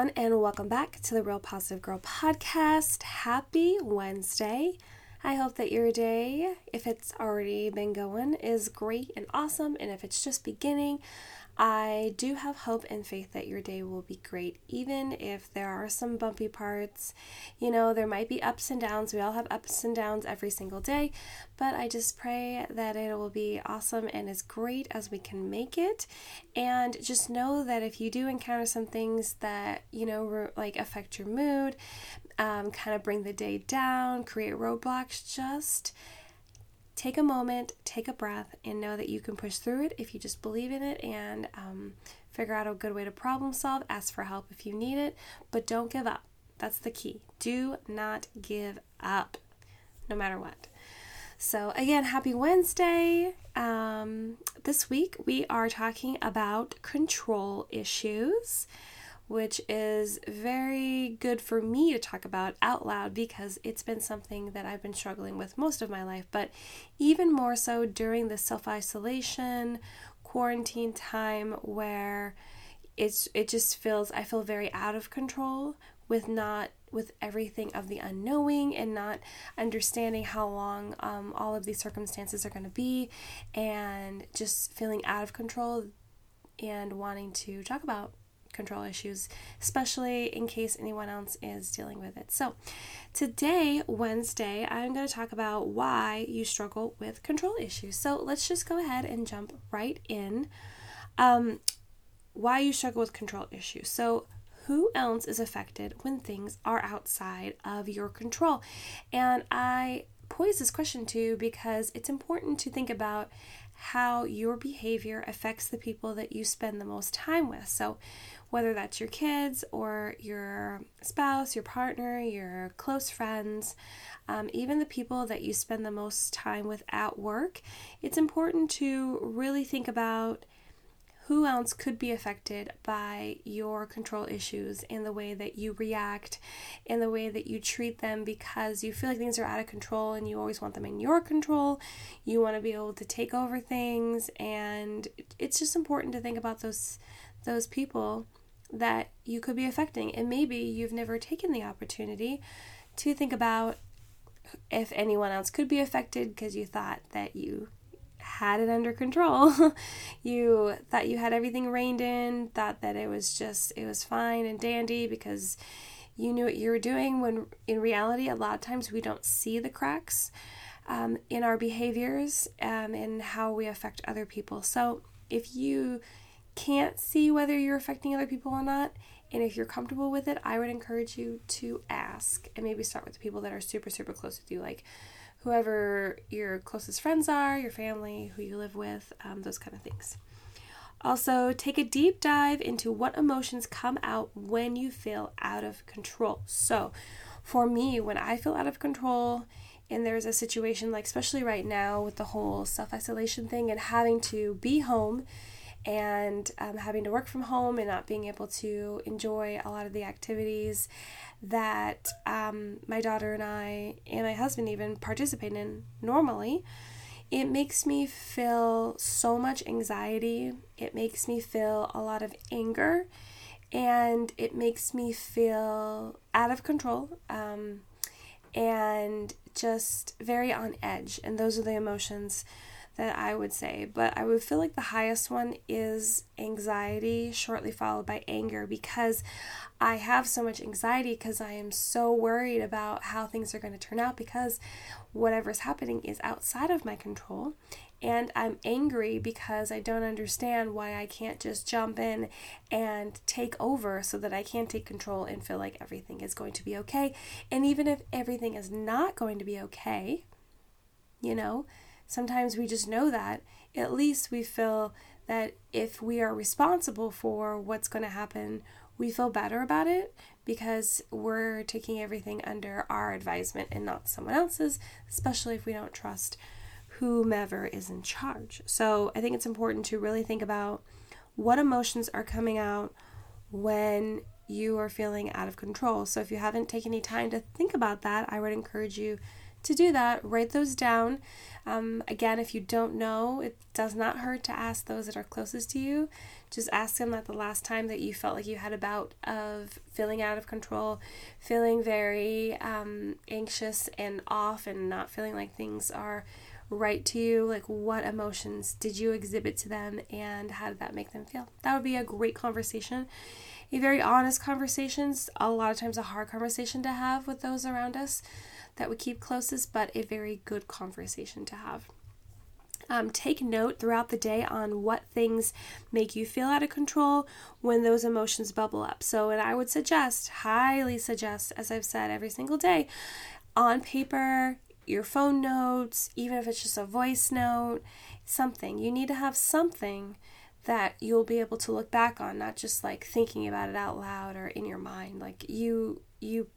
everyone, and welcome back to the Real Positive Girl podcast. Happy Wednesday. I hope that your day, if it's already been going, is great and awesome, and if it's just beginning, I do have hope and faith that your day will be great, even if there are some bumpy parts. You know, there might be ups and downs. We all have ups and downs every single day, but I just pray that it will be awesome and as great as we can make it. And just know that if you do encounter some things that, you know, like affect your mood, um, kind of bring the day down, create roadblocks, just take a moment, take a breath, and know that you can push through it if you just believe in it and um, figure out a good way to problem solve. Ask for help if you need it, but don't give up. That's the key. Do not give up, no matter what. So, again, happy Wednesday. Um, this week we are talking about control issues which is very good for me to talk about out loud because it's been something that I've been struggling with most of my life, but even more so during the self isolation, quarantine time where it's it just feels I feel very out of control with not with everything of the unknowing and not understanding how long um, all of these circumstances are going to be and just feeling out of control and wanting to talk about control issues, especially in case anyone else is dealing with it. So, today, Wednesday, I'm going to talk about why you struggle with control issues. So, let's just go ahead and jump right in. Um, why you struggle with control issues. So, who else is affected when things are outside of your control? And I pose this question to you because it's important to think about how your behavior affects the people that you spend the most time with. So, whether that's your kids or your spouse, your partner, your close friends, um, even the people that you spend the most time with at work, it's important to really think about who else could be affected by your control issues in the way that you react, in the way that you treat them because you feel like things are out of control and you always want them in your control. You want to be able to take over things and it's just important to think about those those people that you could be affecting. And maybe you've never taken the opportunity to think about if anyone else could be affected because you thought that you had it under control. you thought you had everything reined in, thought that it was just, it was fine and dandy because you knew what you were doing when in reality, a lot of times we don't see the cracks um, in our behaviors um, and how we affect other people. So if you can't see whether you're affecting other people or not, and if you're comfortable with it, I would encourage you to ask and maybe start with the people that are super, super close with you, like whoever your closest friends are, your family, who you live with, um, those kind of things. Also, take a deep dive into what emotions come out when you feel out of control. So, for me, when I feel out of control, and there's a situation like, especially right now with the whole self isolation thing and having to be home and um, having to work from home and not being able to enjoy a lot of the activities that um, my daughter and I and my husband even participate in normally, it makes me feel so much anxiety. It makes me feel a lot of anger and it makes me feel out of control um, and just very on edge. And those are the emotions that I would say, but I would feel like the highest one is anxiety, shortly followed by anger, because I have so much anxiety because I am so worried about how things are going to turn out because whatever's happening is outside of my control. And I'm angry because I don't understand why I can't just jump in and take over so that I can take control and feel like everything is going to be okay. And even if everything is not going to be okay, you know, sometimes we just know that. At least we feel that if we are responsible for what's going to happen, we feel better about it because we're taking everything under our advisement and not someone else's, especially if we don't trust whomever is in charge. So I think it's important to really think about what emotions are coming out when you are feeling out of control. So if you haven't taken any time to think about that, I would encourage you to do that, write those down. Um, again, if you don't know, it does not hurt to ask those that are closest to you. Just ask them that the last time that you felt like you had a bout of feeling out of control, feeling very um, anxious and off, and not feeling like things are right to you. Like, what emotions did you exhibit to them, and how did that make them feel? That would be a great conversation. A very honest conversation, a lot of times a hard conversation to have with those around us that we keep closest, but a very good conversation to have. Um, take note throughout the day on what things make you feel out of control when those emotions bubble up. So, and I would suggest, highly suggest, as I've said every single day, on paper, your phone notes, even if it's just a voice note, something. You need to have something that you'll be able to look back on, not just like thinking about it out loud or in your mind. Like you, you,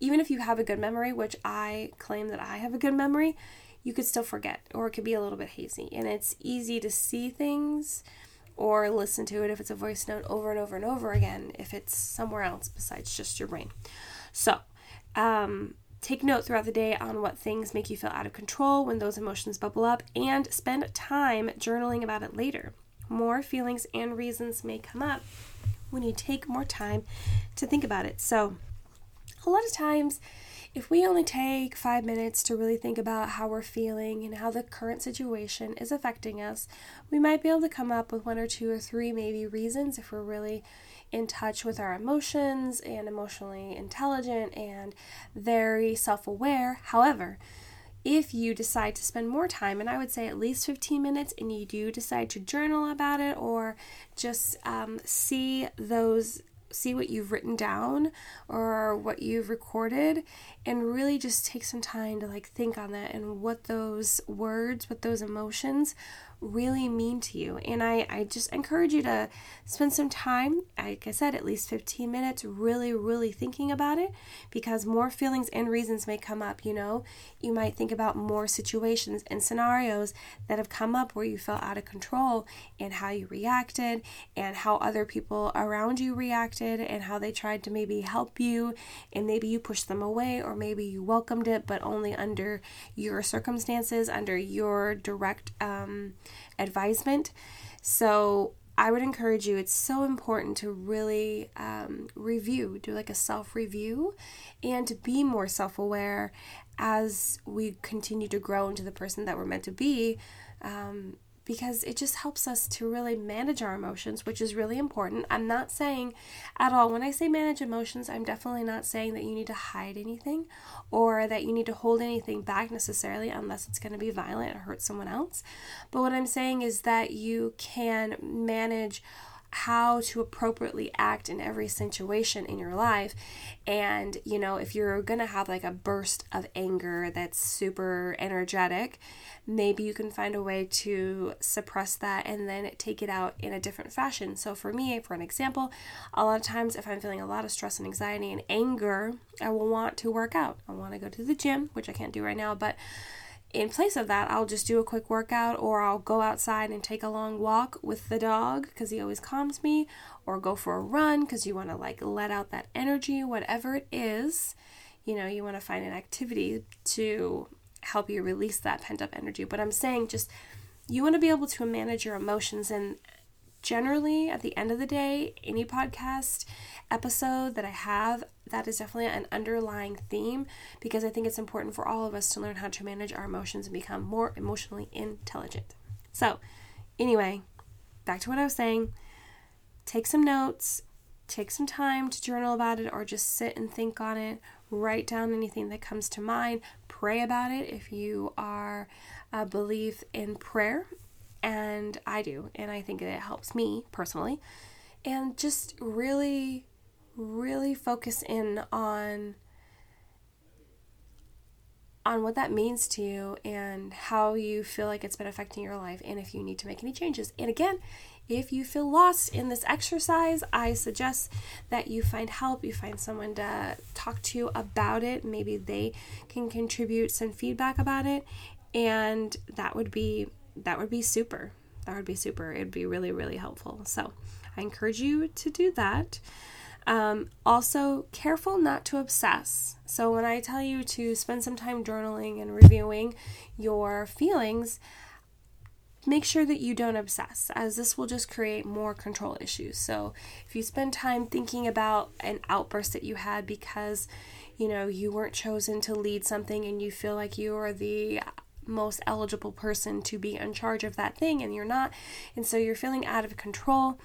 even if you have a good memory, which I claim that I have a good memory, you could still forget or it could be a little bit hazy. And it's easy to see things or listen to it if it's a voice note over and over and over again if it's somewhere else besides just your brain. So, um, take note throughout the day on what things make you feel out of control when those emotions bubble up and spend time journaling about it later. More feelings and reasons may come up when you take more time to think about it. So, a lot of times, if we only take five minutes to really think about how we're feeling and how the current situation is affecting us, we might be able to come up with one or two or three maybe reasons if we're really in touch with our emotions and emotionally intelligent and very self aware. However, if you decide to spend more time, and I would say at least 15 minutes, and you do decide to journal about it or just um, see those see what you've written down or what you've recorded and really just take some time to like think on that and what those words, what those emotions really mean to you. And I, I just encourage you to spend some time, like I said, at least 15 minutes, really, really thinking about it because more feelings and reasons may come up. You know, you might think about more situations and scenarios that have come up where you felt out of control and how you reacted and how other people around you reacted and how they tried to maybe help you and maybe you pushed them away or maybe you welcomed it, but only under your circumstances, under your direct, um, advisement. So I would encourage you, it's so important to really um, review, do like a self review, and to be more self aware as we continue to grow into the person that we're meant to be. Um, because it just helps us to really manage our emotions, which is really important. I'm not saying at all, when I say manage emotions, I'm definitely not saying that you need to hide anything or that you need to hold anything back necessarily unless it's going to be violent or hurt someone else. But what I'm saying is that you can manage how to appropriately act in every situation in your life. And, you know, if you're going to have like a burst of anger that's super energetic, maybe you can find a way to suppress that and then take it out in a different fashion. So, for me, for an example, a lot of times if I'm feeling a lot of stress and anxiety and anger, I will want to work out. I want to go to the gym, which I can't do right now, but in place of that, I'll just do a quick workout or I'll go outside and take a long walk with the dog because he always calms me, or go for a run because you want to like let out that energy, whatever it is. You know, you want to find an activity to help you release that pent up energy. But I'm saying just you want to be able to manage your emotions and generally at the end of the day, any podcast episode that I have, that is definitely an underlying theme because I think it's important for all of us to learn how to manage our emotions and become more emotionally intelligent. So, anyway, back to what I was saying. Take some notes, take some time to journal about it or just sit and think on it. Write down anything that comes to mind. Pray about it if you are a belief in prayer. And I do. And I think it helps me personally. And just really really focus in on on what that means to you and how you feel like it's been affecting your life and if you need to make any changes. And again, if you feel lost in this exercise, I suggest that you find help, you find someone to talk to about it. Maybe they can contribute some feedback about it and that would be that would be super. That would be super. It'd be really really helpful. So, I encourage you to do that. Um, also, careful not to obsess. So, when I tell you to spend some time journaling and reviewing your feelings, make sure that you don't obsess, as this will just create more control issues. So, if you spend time thinking about an outburst that you had because you know you weren't chosen to lead something and you feel like you are the most eligible person to be in charge of that thing and you're not, and so you're feeling out of control.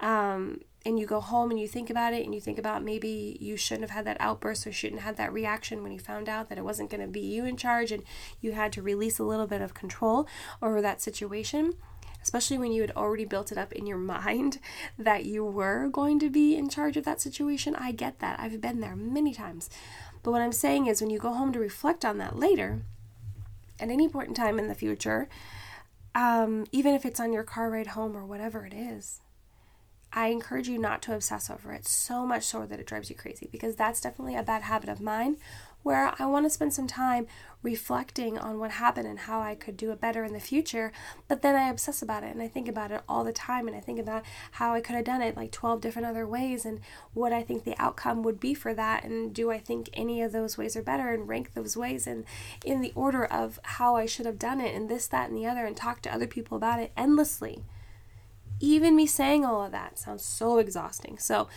Um, and you go home and you think about it and you think about maybe you shouldn't have had that outburst or shouldn't have had that reaction when you found out that it wasn't going to be you in charge and you had to release a little bit of control over that situation especially when you had already built it up in your mind that you were going to be in charge of that situation. I get that. I've been there many times. But what i'm saying is when you go home to reflect on that later at any point in time in the future um, even if it's on your car ride home or whatever it is I encourage you not to obsess over it so much so that it drives you crazy because that's definitely a bad habit of mine where I want to spend some time reflecting on what happened and how I could do it better in the future. But then I obsess about it and I think about it all the time and I think about how I could have done it like 12 different other ways and what I think the outcome would be for that. And do I think any of those ways are better and rank those ways in, in the order of how I should have done it and this, that, and the other and talk to other people about it endlessly even me saying all of that sounds so exhausting. So,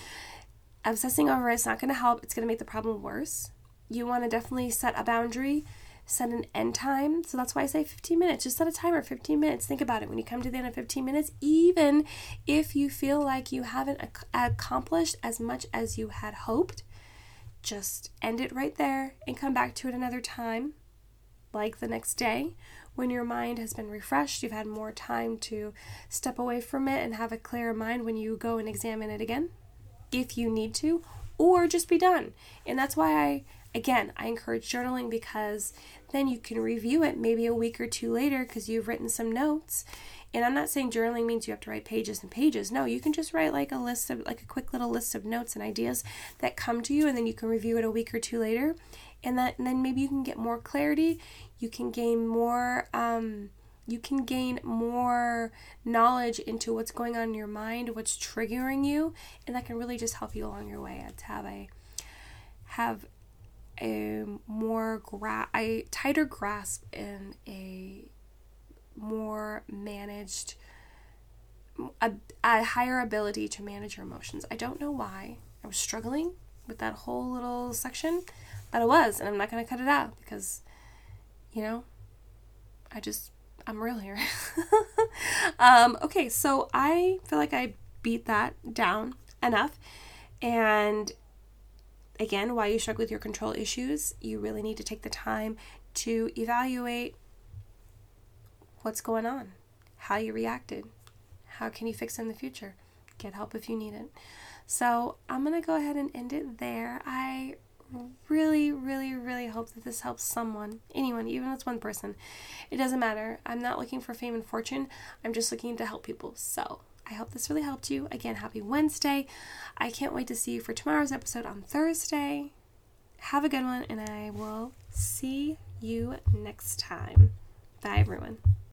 obsessing over it's not going to help. It's going to make the problem worse. You want to definitely set a boundary, set an end time. So that's why I say 15 minutes. Just set a timer, 15 minutes. Think about it. When you come to the end of 15 minutes, even if you feel like you haven't ac- accomplished as much as you had hoped, just end it right there and come back to it another time, like the next day when your mind has been refreshed, you've had more time to step away from it and have a clearer mind when you go and examine it again, if you need to, or just be done. And that's why I, again, I encourage journaling because then you can review it maybe a week or two later because you've written some notes. And I'm not saying journaling means you have to write pages and pages. No, you can just write like a list of, like a quick little list of notes and ideas that come to you, and then you can review it a week or two later. And that, and then maybe you can get more clarity you can gain more um, you can gain more knowledge into what's going on in your mind, what's triggering you, and that can really just help you along your way to have a have a more gra- a tighter grasp and a more managed a, a higher ability to manage your emotions. I don't know why. I was struggling with that whole little section, but I was, and I'm not going to cut it out because you know, I just, I'm real here. um, okay, so I feel like I beat that down enough. And again, why you struggle with your control issues, you really need to take the time to evaluate what's going on, how you reacted, how can you fix in the future, get help if you need it. So I'm going to go ahead and end it there. I really, really, really hope that this helps someone, anyone, even if it's one person. It doesn't matter. I'm not looking for fame and fortune. I'm just looking to help people. So I hope this really helped you. Again, happy Wednesday. I can't wait to see you for tomorrow's episode on Thursday. Have a good one, and I will see you next time. Bye, everyone.